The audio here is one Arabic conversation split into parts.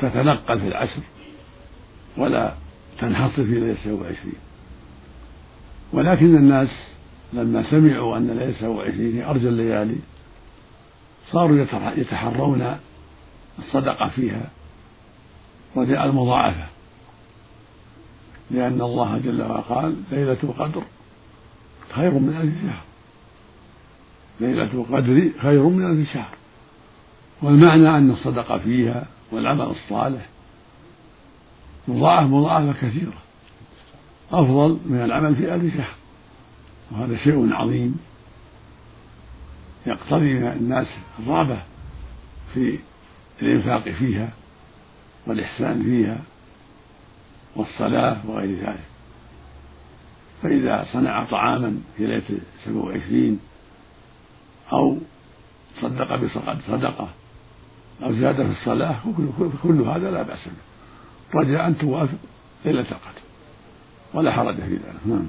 تتنقل في العشر ولا تنحصر في ليلة 27 ولكن الناس لما سمعوا أن ليلة 27 هي أرجى الليالي صاروا يتحرون الصدقة فيها رجاء المضاعفة لأن الله جل وعلا قال ليلة القدر خير من ألف شهر. ليلة القدر خير من ألف شهر. والمعنى أن الصدقة فيها والعمل الصالح. مضاعف مضاعفة كثيرة. أفضل من العمل في ألف شهر. وهذا شيء عظيم. يقتضي من الناس الرغبة في الإنفاق فيها والإحسان فيها والصلاة وغير ذلك. فإذا صنع طعاما في ليلة سبع وعشرين أو صدق بصدقة أو زاد في الصلاة كل هذا لا بأس به. رجاء أن توافق ليلة القدر ولا حرج في ذلك. نعم.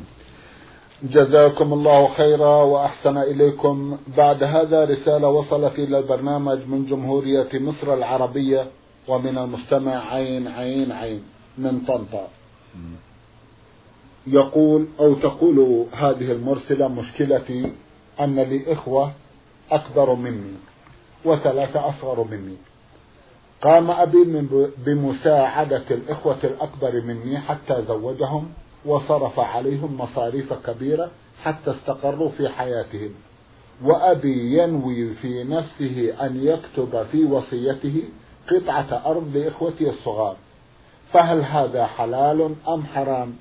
جزاكم الله خيرا وأحسن إليكم. بعد هذا رسالة وصلت إلى البرنامج من جمهورية مصر العربية ومن المستمع عين عين عين من طنطا. يقول أو تقول هذه المرسلة مشكلتي أن لي إخوة أكبر مني. وثلاثة أصغر مني. قام أبي بمساعدة الإخوة الأكبر مني حتى زوجهم وصرف عليهم مصاريف كبيرة حتى استقروا في حياتهم. وأبي ينوي في نفسه أن يكتب في وصيته قطعة أرض لإخوتي الصغار. فهل هذا حلال أم حرام؟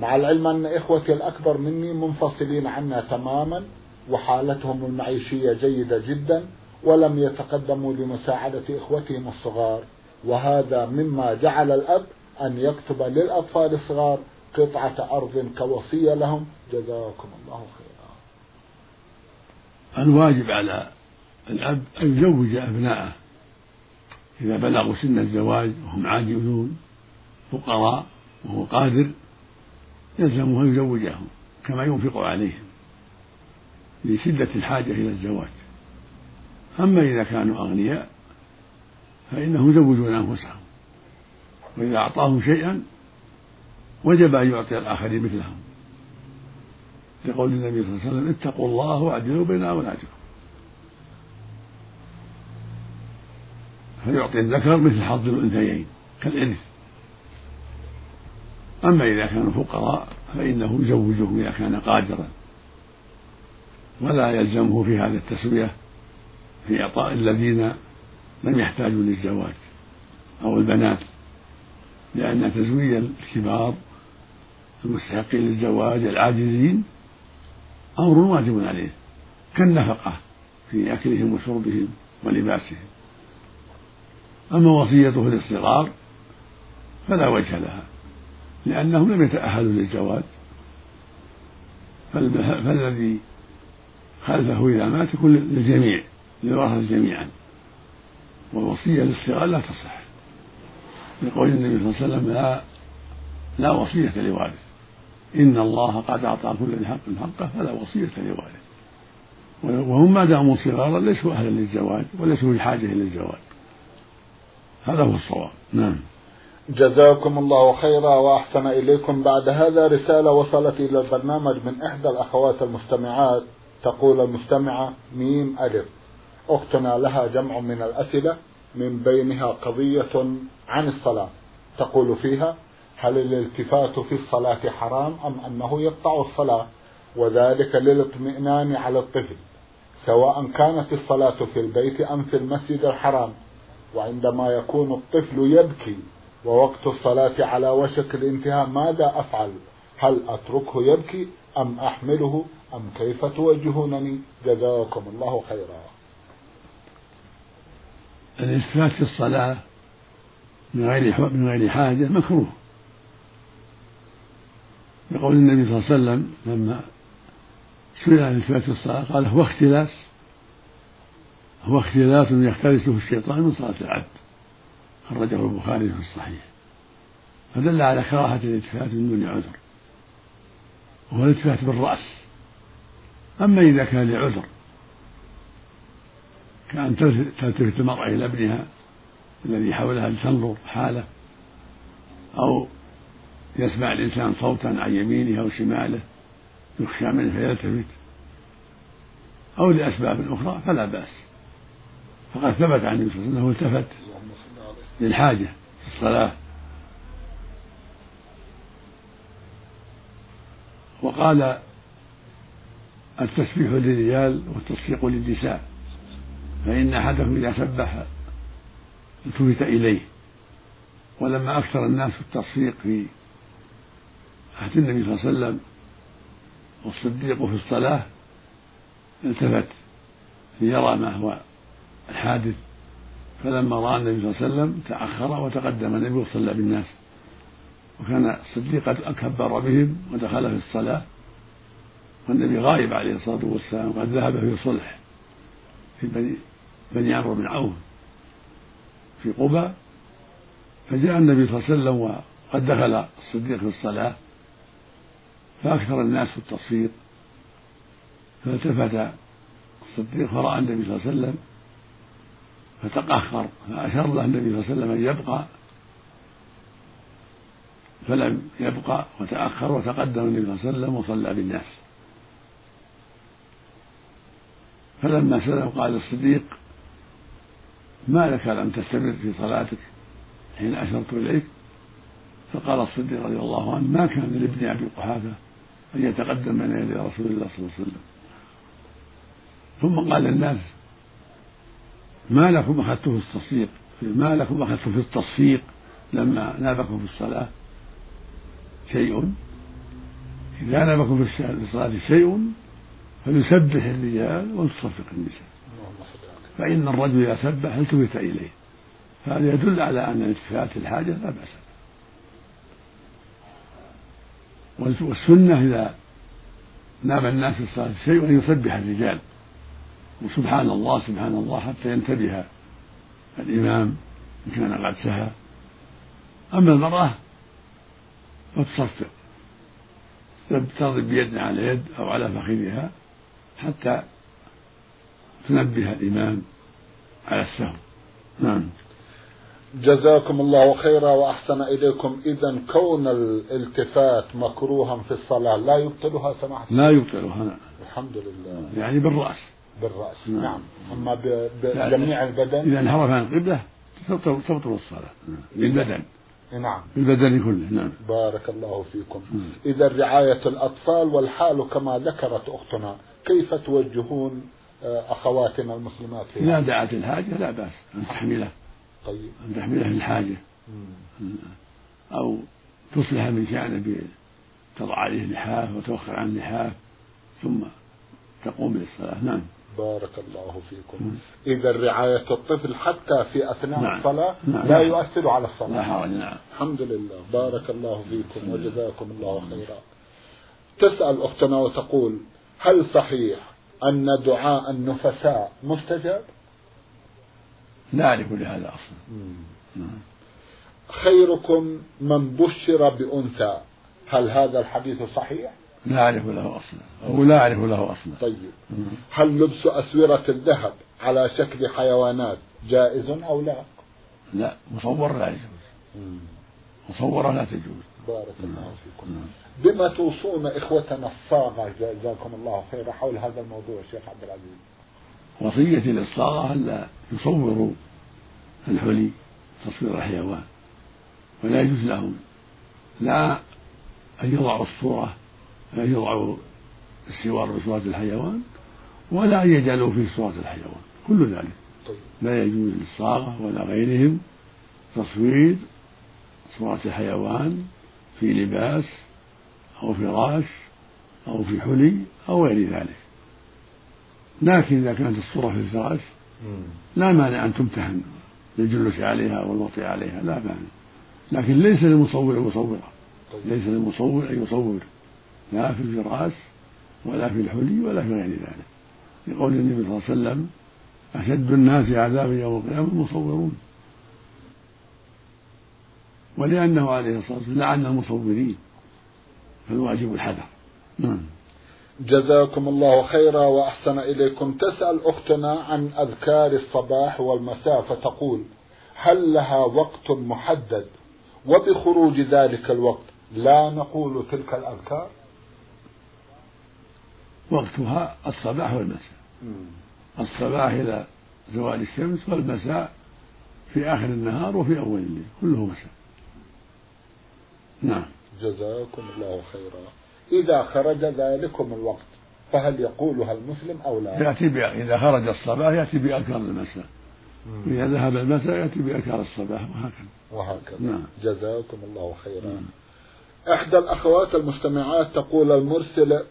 مع العلم أن إخوتي الأكبر مني منفصلين عنا تماما وحالتهم المعيشية جيدة جدا ولم يتقدموا لمساعدة إخوتهم الصغار. وهذا مما جعل الأب أن يكتب للأطفال الصغار قطعة أرض كوصية لهم. جزاكم الله خيرا. الواجب على الأب أن يزوج أبناءه. إذا بلغوا سن الزواج وهم عاجزون فقراء وهو قادر يلزمه أن يزوجهم كما ينفق عليهم لشدة الحاجة إلى الزواج. أما إذا كانوا أغنياء فإنهم يزوجون أنفسهم وإذا أعطاهم شيئا وجب أن يعطي الآخرين مثلهم لقول النبي صلى الله عليه وسلم اتقوا الله واعدلوا بين أولادكم. فيعطي الذكر مثل حظ الأنثيين كالإرث أما إذا كانوا فقراء فإنه يزوجهم إذا كان قادرا. ولا يلزمه في هذا التسوية في إعطاء الذين لم يحتاجوا للزواج أو البنات لأن تزويج الكبار المستحقين للزواج العاجزين أمر واجب عليه كالنفقة في أكلهم وشربهم ولباسهم. أما وصيته للصغار فلا وجه لها لأنهم لم يتأهلوا للزواج. فالذي خلفه إذا مات يكون للجميع. للورثة جميعا. والوصية للصغار لا تصح. لقول النبي صلى الله عليه وسلم لا لا وصية لوارث. إن الله قد أعطى كل ذي حق حقه فلا وصية لوارث. وهم ما داموا صغارا ليسوا أهلا للزواج وليسوا في حاجة إلى الزواج. هذا هو الصواب. نعم. جزاكم الله خيرا وأحسن إليكم. بعد هذا رسالة وصلت إلى البرنامج من إحدى الأخوات المستمعات. تقول المستمعة ميم ألف. أختنا لها جمع من الأسئلة من بينها قضية عن الصلاة. تقول فيها هل الالتفات في الصلاة حرام أم أنه يقطع الصلاة؟ وذلك للاطمئنان على الطفل سواء كانت الصلاة في البيت أم في المسجد الحرام. وعندما يكون الطفل يبكي ووقت الصلاة على وشك الانتهاء ماذا أفعل؟ هل أتركه يبكي أم أحمله؟ أم كيف توجهونني؟ جزاكم الله خيرا. الإلتفات في الصلاة من غير من غير حاجة مكروه. يقول النبي صلى الله عليه وسلم لما سئل عن في الصلاة قال هو اختلاس هو اختلاس يختلسه الشيطان من صلاة العبد. خرجه البخاري في الصحيح. فدل على كراهة الالتفات من دون عذر. وهو الالتفات بالرأس. أما إذا كان لعذر كأن تلتفت المرأة إلى ابنها الذي حولها لتنظر حاله أو يسمع الإنسان صوتا عن يمينه أو شماله يخشى منه فيلتفت أو لأسباب أخرى فلا بأس. فقد ثبت عن النبي صلى الله عليه وسلم أنه التفت للحاجة في الصلاة. وقال التسبيح للرجال والتصفيق للنساء. فإن أحدكم إذا سبح التفت إليه. ولما أكثر الناس التصفيق في عهد النبي صلى الله عليه وسلم والصديق في الصلاة التفت ليرى ما هو الحادث. فلما رأى النبي صلى الله عليه وسلم تأخر وتقدم. النبي وصلى بالناس. وكان الصديق قد كبر بهم ودخل في الصلاة. والنبي غائب عليه الصلاة والسلام قد ذهب في صلح. في بني بني عمرو بن عوف في قبى فجاء النبي صلى الله عليه وسلم وقد دخل الصديق في الصلاة فأكثر الناس في التصفيق فالتفت الصديق فرأى النبي صلى الله عليه وسلم فتقهقر فأشار له النبي صلى الله عليه وسلم أن يبقى فلم يبقى وتأخر وتقدم النبي صلى الله عليه وسلم وصلى بالناس. فلما سلم قال الصديق ما لك لم تستمر في صلاتك حين أشرت إليك؟ فقال الصديق رضي الله عنه ما كان لابن أبي قحافة أن يتقدم بين يدي رسول الله صلى الله عليه وسلم. ثم قال للناس ما لكم أخذته في التصفيق ما لكم أخذته في التصفيق لما نابكم في الصلاة؟ شيء. إذا نابكم في الصلاة شيء. فليسبح الرجال ولتصفق النساء. فإن الرجل إذا سبح التفت إليه؟ فهذا يدل على أن الالتفات الحاجة لا بأس والسنة إذا نام الناس في الصلاة شيء أن يسبح الرجال. وسبحان الله سبحان الله حتى ينتبه الإمام إن كان قد سهى. أما المرأة فتصفق. تضرب بيد على يد أو على فخذها. حتى تنبه الإمام على السهو نعم. جزاكم الله خيرا وأحسن إليكم. إذا كون الالتفات مكروها في الصلاة لا يبطلها سماحة لا يبطلها. نعم. الحمد لله. يعني بالرأس. بالرأس. نعم, نعم. أما بجميع البدن؟ إذا انحرف عن القبلة تبطل الصلاة. بالبدن. نعم. بالبدن كله. نعم. بارك الله فيكم. نعم. إذا رعاية الأطفال والحال كما ذكرت أختنا. كيف توجهون آه، أخواتنا المسلمات إذا دعت الحاجة لا بأس. أن تحمله. طيب. أن تحمله للحاجة أو تصلح من شأنه تضع عليه لحاف وتوخر عن لحاف ثم تقوم للصلاة نعم. بارك الله فيكم. إذا رعاية الطفل حتى في أثناء نعم. الصلاة نعم. لا يؤثر على الصلاة. لا حرج نعم. الحمد لله. بارك الله فيكم وجزاكم الله خيرا. تسأل أختنا وتقول هل صحيح أن دعاء النفساء مستجاب؟ لا أعرف لهذا أصلا. نعم. خيركم من بشر بأنثى. هل هذا الحديث صحيح؟ لا أعرف له أصلا. أو لا أعرف له أصلا. طيب. هل لبس أسورة الذهب على شكل حيوانات جائز أو لا؟ لا مصور لا يجوز مصورة لا تجوز. بارك الله فيكم. بما توصون إخوتنا الصاغة جزاكم الله خيرا حول هذا الموضوع شيخ عبد العزيز. وصيتي للصاغة ألا يصوروا الحلي تصوير الحيوان؟ ولا يجوز لهم. لا أن يضعوا الصورة أن يضعوا السوار بصورة الحيوان ولا أن يجعلوا فيه صورة الحيوان. كل ذلك. طيب. لا يجوز للصاغة ولا غيرهم تصوير صورة الحيوان في لباس أو فراش أو في حلي أو غير ذلك. لكن إذا كانت الصورة في الفراش لا مانع أن تمتهن للجلوس عليها والوطي عليها لا مانع. لكن ليس للمصور مصورة. طيب. ليس للمصور أن يصور. لا في الفراش ولا في الحلي ولا في غير ذلك. لقول النبي صلى الله عليه وسلم أشد الناس عذابا يوم القيامة المصورون. ولأنه عليه الصلاة والسلام لعن المصورين. فالواجب الحذر. نعم. جزاكم الله خيرا وأحسن إليكم. تسأل أختنا عن أذكار الصباح والمساء فتقول هل لها وقت محدد؟ وبخروج ذلك الوقت لا نقول تلك الأذكار؟ وقتها الصباح والمساء. الصباح إلى زوال الشمس والمساء في آخر النهار وفي أول الليل. كله مساء. نعم. جزاكم الله خيرا. إذا خرج ذلكم الوقت فهل يقولها المسلم أو لا؟ يأتي إذا خرج الصباح يأتي بأذكار المساء. إذا ذهب المساء يأتي بأذكار الصباح وهكذا. وهكذا. نعم. جزاكم الله خيرا. نعم. إحدى الأخوات المستمعات تقول المرسل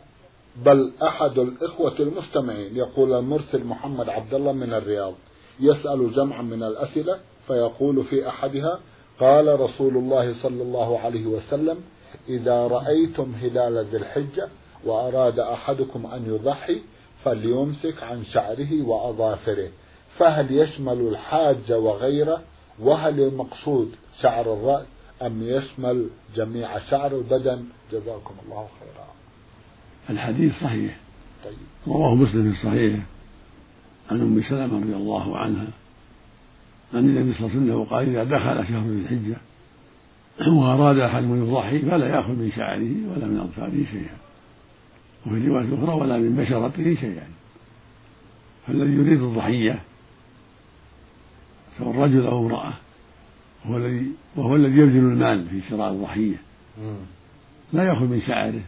بل أحد الإخوة المستمعين يقول المرسل محمد عبد الله من الرياض يسأل جمعا من الأسئلة فيقول في أحدها قال رسول الله صلى الله عليه وسلم إذا رأيتم هلال ذي الحجة وأراد أحدكم أن يضحي فليمسك عن شعره وأظافره فهل يشمل الحاج وغيره؟ وهل المقصود شعر الرأس أم يشمل جميع شعر البدن؟ جزاكم الله خيرا. الحديث صحيح. طيب. رواه مسلم في صحيحه. عن أم سلمة رضي الله عنها. عن النبي صلى الله عليه وسلم قال إذا دخل شهر ذي الحجة واراد أحد أن يضحي فلا يأخذ من شعره ولا من أظفاره شيئا وفي رواية أخرى ولا من بشرته شيئا. فالذي يريد الضحية سواء رجل أو امرأة وهو الذي وهو الذي يبذل المال في شراء الضحية. لا يأخذ من شعره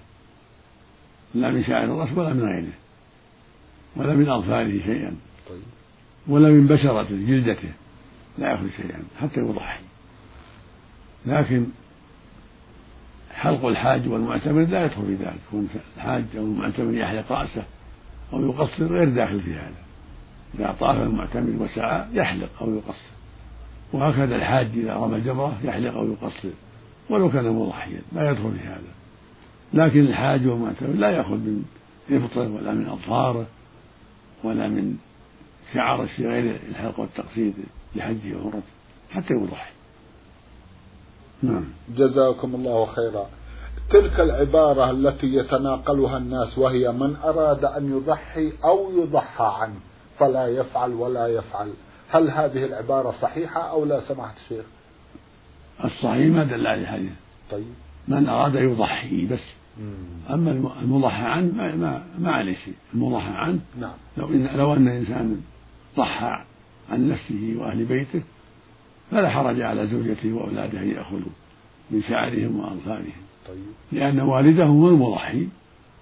لا من شعر الرأس ولا من غيره ولا من أظفاره شيئا طيب. ولا من بشرته جلدته لا يأخذ شيئا حتى يضحي. لكن حلق الحاج والمعتمر لا يدخل في ذلك. يكون الحاج أو المعتمر يحلق رأسه أو يقصر غير داخل في هذا. إذا طاف المعتمر وسعى يحلق أو يقصر. وهكذا الحاج إذا رمى جمره يحلق أو يقصر. ولو كان مضحيا لا يدخل في هذا. لكن الحاج والمعتمر لا يأخذ من ابطه ولا من أظفاره ولا من شعر غير الحلق والتقصير لحجه وعمرته حتى يضحي. نعم. جزاكم الله خيرا. تلك العبارة التي يتناقلها الناس وهي من أراد أن يضحي أو يضحى عنه فلا يفعل ولا يفعل. هل هذه العبارة صحيحة أو لا سمحت الشيخ الصحيح ما دل عليه الحديث طيب. من أراد يضحي بس. مم. أما المضحى عنه ما, ما, ما عليه شيء. المضحى عنه نعم. لو, إن لو أن إنسان ضحى عن نفسه وأهل بيته فلا حرج على زوجته وأولاده أن يأخذوا من شعرهم وأظفارهم طيب. لأن والدهم هو المضحي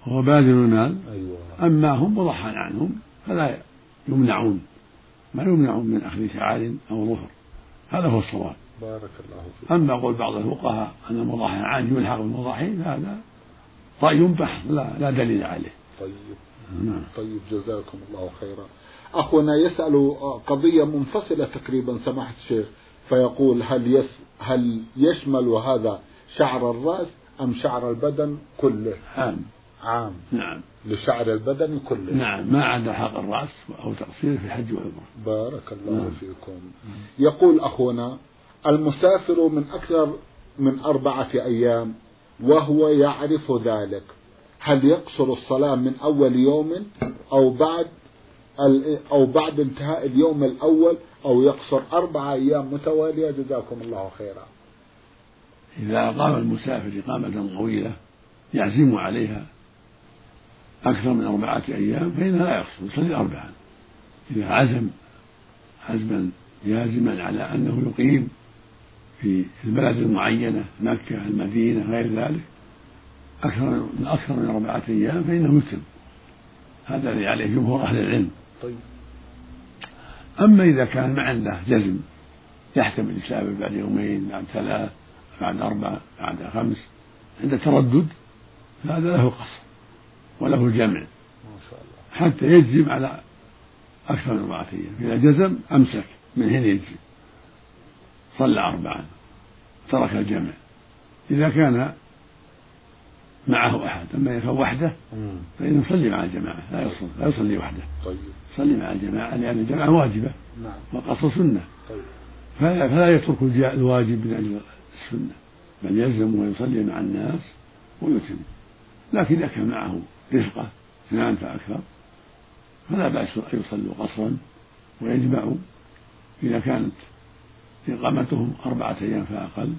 وهو باذل المال. أيوة. أما هم مضحى عنهم فلا يمنعون ما يمنعون من أخذ شعار أو ظفر هذا هو الصواب. بارك الله فيك. أما قول بعض الفقهاء أن المضحي عنه يلحق بالمضحي فهذا رأي بحث لا, لا دليل عليه. طيب. نعم. طيب جزاكم الله خيرا. أخونا يسأل قضية منفصلة تقريبا سماحة الشيخ. فيقول هل يس هل يشمل هذا شعر الرأس أم شعر البدن كله؟ عام. عام. نعم. لشعر البدن كله. نعم. ما عدا حلق الرأس أو تقصير في الحج والعمرة بارك الله نعم. فيكم. يقول أخونا المسافر من أكثر من أربعة أيام وهو يعرف ذلك. هل يقصر الصلاة من أول يوم أو بعد؟ أو بعد انتهاء اليوم الأول أو يقصر أربع أيام متوالية. جزاكم الله خيرا. إذا أقام المسافر إقامة طويلة يعزم عليها أكثر من أربعة أيام فإنه لا يقصر يصلي أربعا. إذا عزم عزما جازما على أنه يقيم في البلد المعينة مكة المدينة غير ذلك أكثر من أكثر من أربعة أيام فإنه يتم. هذا الذي عليه جمهور أهل العلم. طيب. أما إذا كان ما عنده جزم يحتمل يسافر بعد يومين بعد ثلاث بعد أربع بعد خمس عند تردد فهذا له قصر وله الجمع ما شاء الله. حتى يجزم على أكثر من أربعة أيام. إذا جزم أمسك من حين يجزم. صلى أربعا ترك الجمع. إذا كان معه أحد أما إذا كان وحده فإنه يصلي مع الجماعة لا يصلي لا يصلي وحده. طيب. يصلي مع الجماعة لأن الجماعة واجبة نعم. والقصر سنة طيب. فلا, فلا يترك الواجب من أجل السنة بل يلزم ويصلي مع الناس ويتم. لكن إذا كان معه رفقة اثنان فأكثر فلا بأس أن يصلوا قصرا ويجمعوا. إذا كانت إقامتهم أربعة أيام فأقل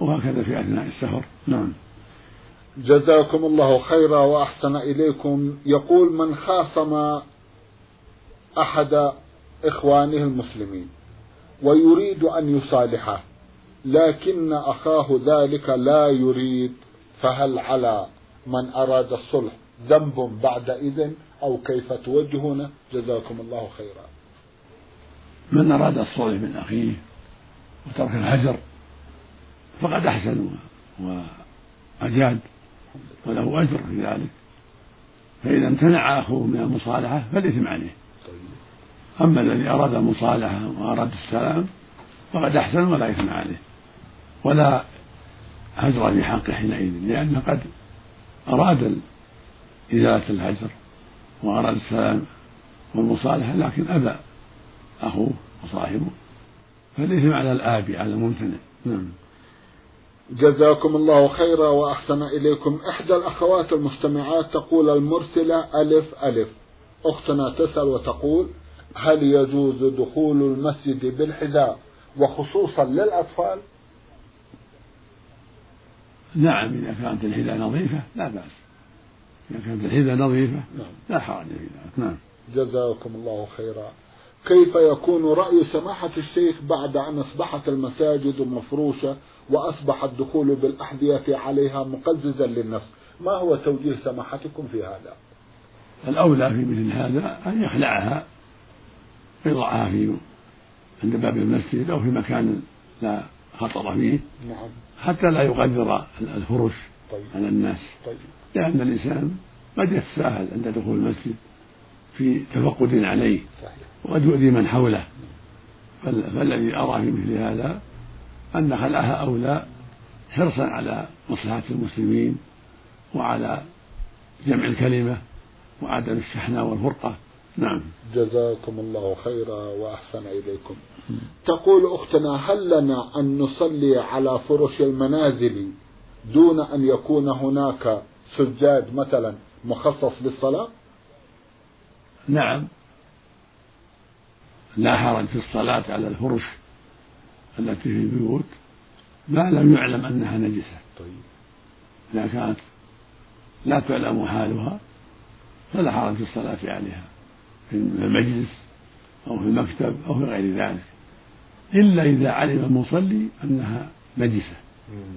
وهكذا في أثناء السفر. نعم. جزاكم الله خيرا وأحسن إليكم. يقول من خاصم أحد إخوانه المسلمين ويريد أن يصالحه لكن أخاه ذلك لا يريد فهل على من أراد الصلح ذنب بعد إذن أو كيف توجهونه جزاكم الله خيرا. من أراد الصلح من أخيه وترك الهجر فقد أحسن وأجاد. وله أجر في ذلك. فإذا امتنع أخوه من المصالحة فالإثم عليه. أما الذي أراد المصالحة وأراد السلام فقد أحسن ولا إثم عليه. ولا هجر في حقه حينئذ لأنه قد أراد إزالة الهجر وأراد السلام والمصالحة لكن أبى أخوه وصاحبه. فالإثم على الآبي على الممتنع. نعم. جزاكم الله خيرا وأحسن إليكم. إحدى الأخوات المستمعات تقول المرسلة ألف ألف. أختنا تسأل وتقول هل يجوز دخول المسجد بالحذاء وخصوصا للأطفال؟ نعم إذا كانت الحذاء نظيفة لا بأس. إذا كانت الحذاء نظيفة نعم. لا حرج في ذلك. نعم. جزاكم الله خيرا. كيف يكون رأي سماحة الشيخ بعد أن أصبحت المساجد مفروشة وأصبح الدخول بالأحذية عليها مقززا للنفس ما هو توجيه سماحتكم في هذا الأولى في مثل هذا أن يخلعها يضعها في عند باب المسجد أو في مكان لا خطر فيه نعم. حتى لا يقدر الفرش طيب. على الناس طيب. لأن الإنسان قد يتساهل عند دخول المسجد في تفقد عليه. وقد يؤذي من حوله. فالذي أرى في مثل هذا أن خلعها أولى حرصا على مصلحة المسلمين وعلى جمع الكلمة وعدم الشحنة والفرقة. نعم. جزاكم الله خيرا وأحسن إليكم. تقول أختنا هل لنا أن نصلي على فرش المنازل دون أن يكون هناك سجاد مثلا مخصص للصلاة؟ نعم. لا حرج في الصلاة على الفرش التي في البيوت ما لم يعلم أنها نجسة. طيب. إذا كانت لا تعلم حالها فلا حرج في الصلاة عليها. في المجلس أو في المكتب أو في غير ذلك. إلا إذا علم المصلي أنها نجسة.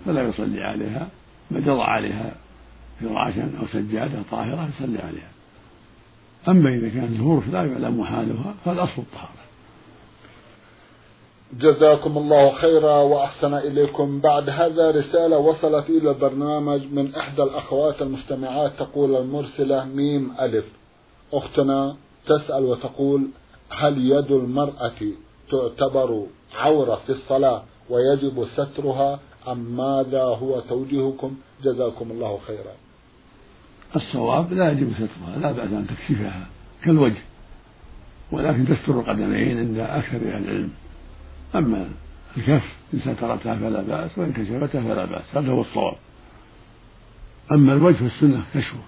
فلا يصلي عليها. بل يضع عليها فراشا أو سجادة طاهرة يصلي عليها. أما إذا كانت الفرش لا يعلم حالها فالأصل الطهارة. جزاكم الله خيرا وأحسن إليكم. بعد هذا رسالة وصلت إلى البرنامج من إحدى الأخوات المستمعات تقول المرسلة ميم ألف. أختنا تسأل وتقول هل يد المرأة تعتبر عورة في الصلاة ويجب سترها أم ماذا هو توجيهكم؟ جزاكم الله خيرا. الصواب لا يجب سترها لا بأس أن تكشفها كالوجه ولكن تستر القدمين عند أكثر أهل العلم. أما الكف إن سترتها فلا بأس وإن كشفتها فلا بأس هذا هو الصواب. أما الوجه فالسنة كشفه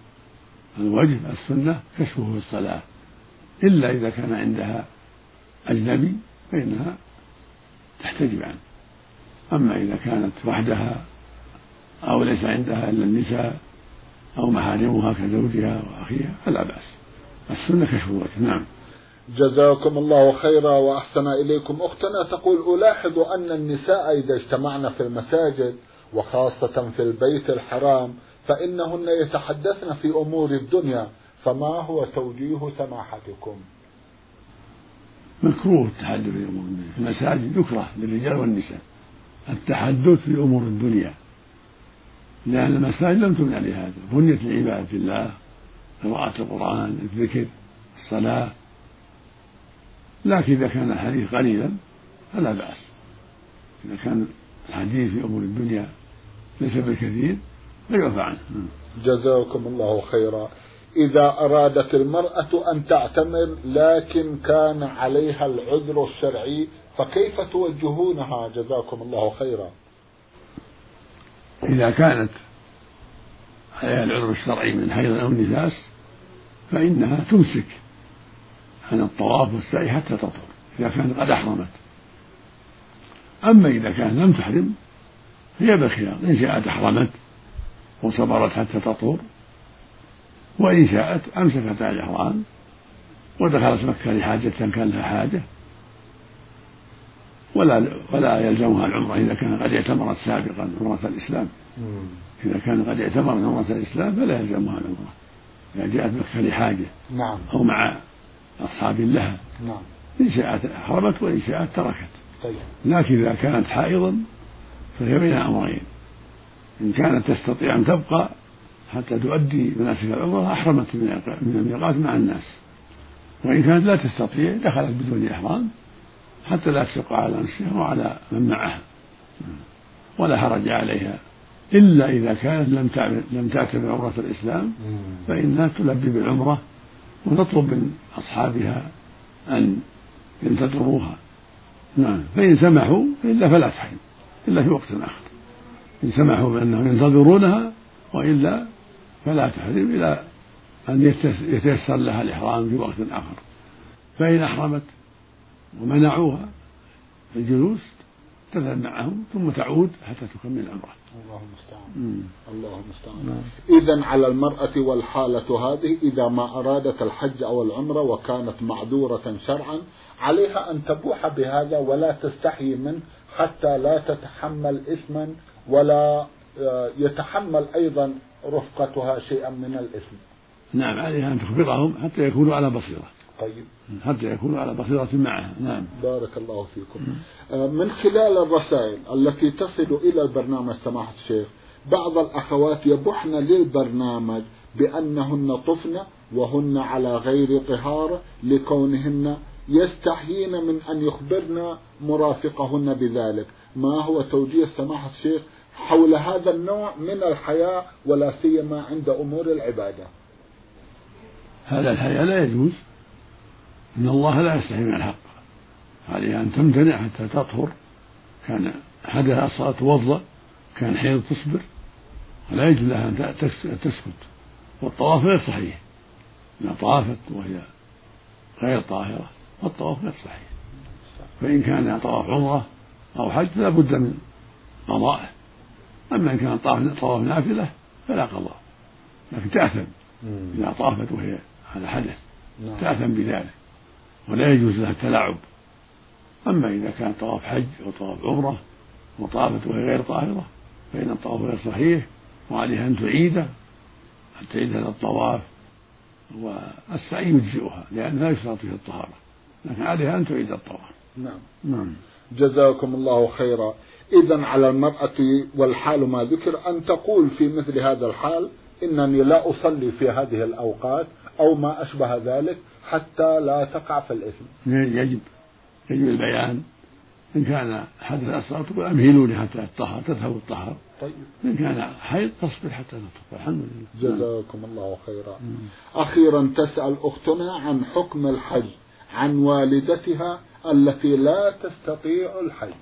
الوجه السنة كشفه في الصلاة. إلا إذا كان عندها أجنبي فإنها تحتجب عنه. أما إذا كانت وحدها أو ليس عندها إلا النساء أو محارمها كزوجها وأخيها فلا بأس. السنة كشف الوجه نعم. جزاكم الله خيرا وأحسن إليكم أختنا. تقول ألاحظ أن النساء إذا اجتمعن في المساجد وخاصة في البيت الحرام فإنهن يتحدثن في أمور الدنيا فما هو توجيه سماحتكم؟ مكروه التحدث في أمور الدنيا. في المساجد يكره للرجال والنساء التحدث في أمور الدنيا. لأن المساجد لم تبنى لهذا. بنيت لعبادة الله قراءة القرآن الذكر الصلاة. لكن إذا كان الحديث قليلا فلا بأس. إذا كان الحديث في أمور الدنيا ليس بالكثير فيعفى عنه. جزاكم الله خيرا. إذا أرادت المرأة أن تعتمر لكن كان عليها العذر الشرعي فكيف توجهونها؟ جزاكم الله خيرا. إذا كانت عليها العذر الشرعي من حيض أو نفاس فإنها تمسك عن الطواف والسعي حتى تطهر إذا كانت قد أحرمت. أما إذا كان لم تحرم هي بالخيار إن شاءت أحرمت وصبرت حتى تطهر وإن شاءت أمسكت على الإحرام ودخلت مكة لحاجة كان لها حاجة. ولا ولا يلزمها العمرة إذا كان قد اعتمرت سابقا عمرة الإسلام. إذا كان قد اعتمرت عمرة الإسلام فلا يلزمها العمرة. إذا جاءت مكة لحاجة نعم. أو مع أصحاب لها. نعم. إن شاءت أحرمت وإن شاءت تركت. طيب. لكن إذا كانت حائضا فهي بين أمرين. إن كانت تستطيع أن تبقى حتى تؤدي مناسك العمرة أحرمت من الميقات مع الناس. وإن كانت لا تستطيع دخلت بدون إحرام. حتى لا تشق على نفسها وعلى من معها. ولا حرج عليها. إلا إذا كانت لم لم تعتبر عمرة الإسلام فإنها تلبي بالعمرة ونطلب من أصحابها أن ينتظروها. نعم. فإن سمحوا إلا فلا تحرم. إلا في وقت آخر. إن سمحوا بأنهم ينتظرونها وإلا فلا تحرم إلى أن يتيسر لها الإحرام في وقت آخر. فإن أحرمت ومنعوها الجلوس تذهب معهم ثم تعود حتى تكمل العمرة الله المستعان. الله المستعان. إذا على المرأة والحالة هذه إذا ما أرادت الحج أو العمرة وكانت معذورة شرعا عليها أن تبوح بهذا ولا تستحي منه حتى لا تتحمل إثما ولا آه، يتحمل أيضا رفقتها شيئا من الإثم. نعم عليها أن تخبرهم حتى يكونوا على بصيرة. طيب. حتى يكونوا على بصيرة معها نعم. بارك الله فيكم. آه، من خلال الرسائل التي تصل إلى البرنامج سماحة الشيخ بعض الأخوات يبحن للبرنامج بأنهن طفن وهن على غير طهارة لكونهن يستحيين من أن يخبرن مرافقهن بذلك. ما هو توجيه سماحة الشيخ حول هذا النوع من الحياة ولا سيما عند أمور العبادة؟ هذا الحياة لا يجوز. إن الله لا يستحي من الحق. عليها أن تمتنع حتى تطهر. كان حدث الصلاة توضأ كان حيض تصبر. ولا يجوز لها أن تسكت. والطواف غير صحيح. إذا طافت وهي غير طاهرة فالطواف غير صحيح. فإن كان طواف عمرة أو حج لا بد من قضائه أما إن كان طواف طواف نافلة فلا قضاء. لكن تأثم. إذا طافت وهي على حدث نعم. تأثم بذلك. ولا يجوز لها التلاعب. أما إذا كان طواف حج أو طواف عمرة وطافت وهي غير طاهرة فإن الطواف غير صحيح وعليها أن تعيده أن تعيد هذا الطواف والسعي يجزئها لأن لا يشترط فيه الطهارة لكن عليها أن تعيد الطواف. نعم. نعم. جزاكم الله خيرا. إذا على المرأة والحال ما ذكر أن تقول في مثل هذا الحال إنني لا أصلي في هذه الأوقات أو ما أشبه ذلك حتى لا تقع في الإثم. يجب يجب البيان إن كان حدث أصغر تقول أمهلوني حتى أتطهر تذهب الطهر. طيب. إن كان حيض تصبر حتى تطهر. الحمد لله. جزاكم الله خيرا. أخيرا تسأل أختنا عن حكم الحج عن والدتها التي لا تستطيع الحج.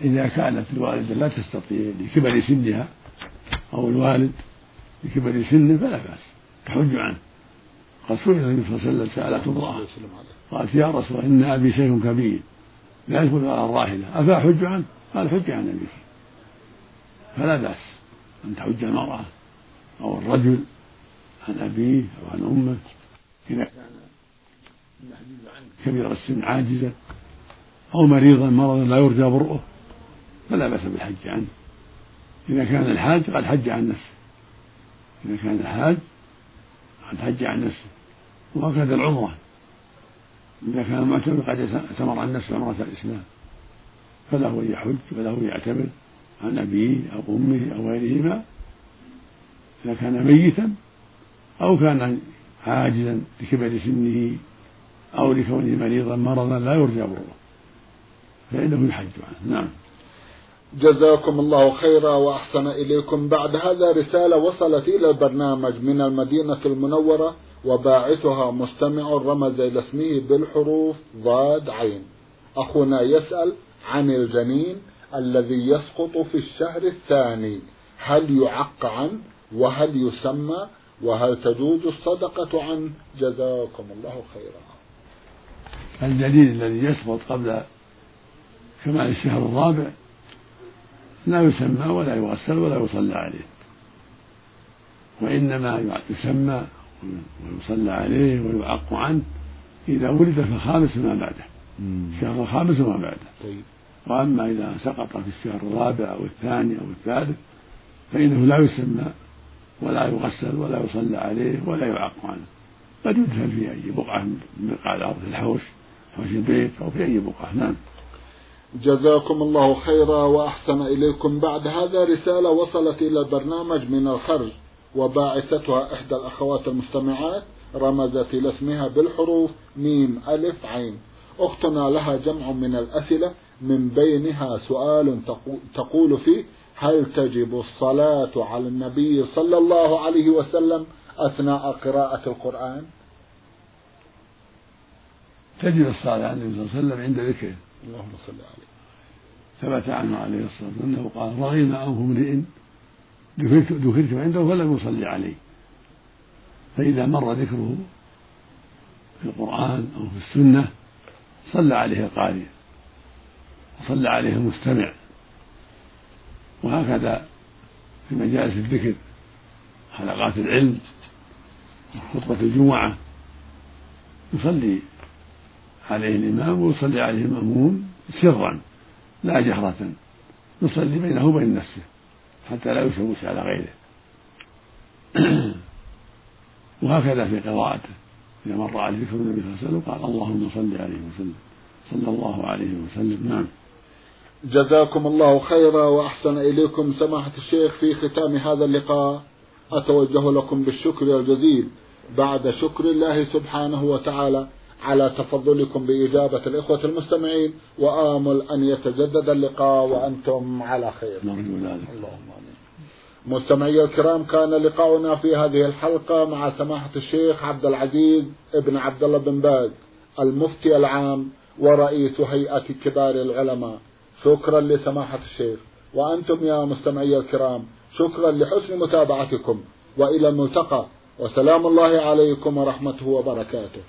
إذا كانت الوالدة لا تستطيع لكبر سنها أو الوالد لكبر سنه فلا بأس. تحج عنه. قد سئل النبي صلى الله عليه وسلم سألته امرأة قالت يا رسول الله إن أبي شيخ كبير لا يدخل على الراحلة. أفأحج عنه؟ قال حج عن أبيك فلا بأس أن تحج المرأة أو الرجل عن أبيه أو عن أمه. إذا كان كبير السن عاجزا أو مريضا مرضا لا يرجى برؤه فلا بأس بالحج عنه. إذا كان الحاج قد حج عن نفسه. إذا كان الحاج قد حج عن نفسه وهكذا العمرة. إذا كان المعتمر قد اعتمر عن نفسه عمرة الإسلام فله أن يحج وله أن يعتمر عن أبيه أو أمه أو غيرهما. إذا كان ميتا أو كان عاجزا لكبر سنه أو لكونه مريضا مرضا لا يرجى بره فإنه يحج عنه نعم. جزاكم الله خيرا وأحسن إليكم. بعد هذا رسالة وصلت إلى البرنامج من المدينة المنورة وباعثها مستمع رمز إلى اسمه بالحروف ضاد عين. أخونا يسأل عن الجنين الذي يسقط في الشهر الثاني. هل يعق عنه وهل يسمى وهل تجوز الصدقة عنه؟ جزاكم الله خيرا. الجنين الذي يسقط قبل كمال الشهر الرابع لا يسمى ولا يغسل ولا يصلى عليه. وإنما يسمى ويصلى عليه ويعق عنه إذا ولد في الخامس ما بعده. الشهر الخامس وما بعده. طيب. وأما إذا سقط في الشهر الرابع أو الثاني أو الثالث فإنه لا يسمى ولا يغسل ولا يصلى عليه ولا يعق عنه. قد يدفن في أي بقعة من بقاع الأرض في الحوش أو في البيت أو في أي بقعة. نعم. جزاكم الله خيرا وأحسن إليكم. بعد هذا رسالة وصلت إلى البرنامج من الخرج وباعثتها إحدى الأخوات المستمعات رمزت إلى اسمها بالحروف ميم ألف عين. أختنا لها جمع من الأسئلة من بينها سؤال تقول فيه هل تجب الصلاة على النبي صلى الله عليه وسلم أثناء قراءة القرآن؟ تجب الصلاة على النبي صلى الله عليه وسلم عند ذكره. اللهم صل عليه. ثبت عنه عليه الصلاة والسلام أنه قال رغم أنف امرئ ذكرت عنده فلم يصلي عليه. فإذا مر ذكره في القرآن أو في السنة صلى عليه القارئ وصلى عليه المستمع وهكذا في مجالس الذكر حلقات العلم خطبة الجمعة يصلي عليه الإمام ويصلي عليه المأمون سرا لا جهرة يصلي بينه وبين نفسه حتى لا يشوش على غيره. وهكذا في قراءته إذا مر عليه ذكر النبي صلى الله عليه وسلم قال اللهم صل عليه وسلم صلى الله عليه وسلم. نعم. جزاكم الله خيرا وأحسن إليكم سماحة الشيخ في ختام هذا اللقاء. أتوجه لكم بالشكر الجزيل. بعد شكر الله سبحانه وتعالى على تفضلكم بإجابة الإخوة المستمعين وآمل أن يتجدد اللقاء وأنتم على خير. اللهم آمين. مستمعي الكرام كان لقاؤنا في هذه الحلقة مع سماحة الشيخ عبد العزيز ابن عبد الله بن باز المفتي العام ورئيس هيئة كبار العلماء. شكرا لسماحة الشيخ. وأنتم يا مستمعي الكرام شكرا لحسن متابعتكم. وإلى الملتقى. وسلام الله عليكم ورحمته وبركاته.